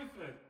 Perfect.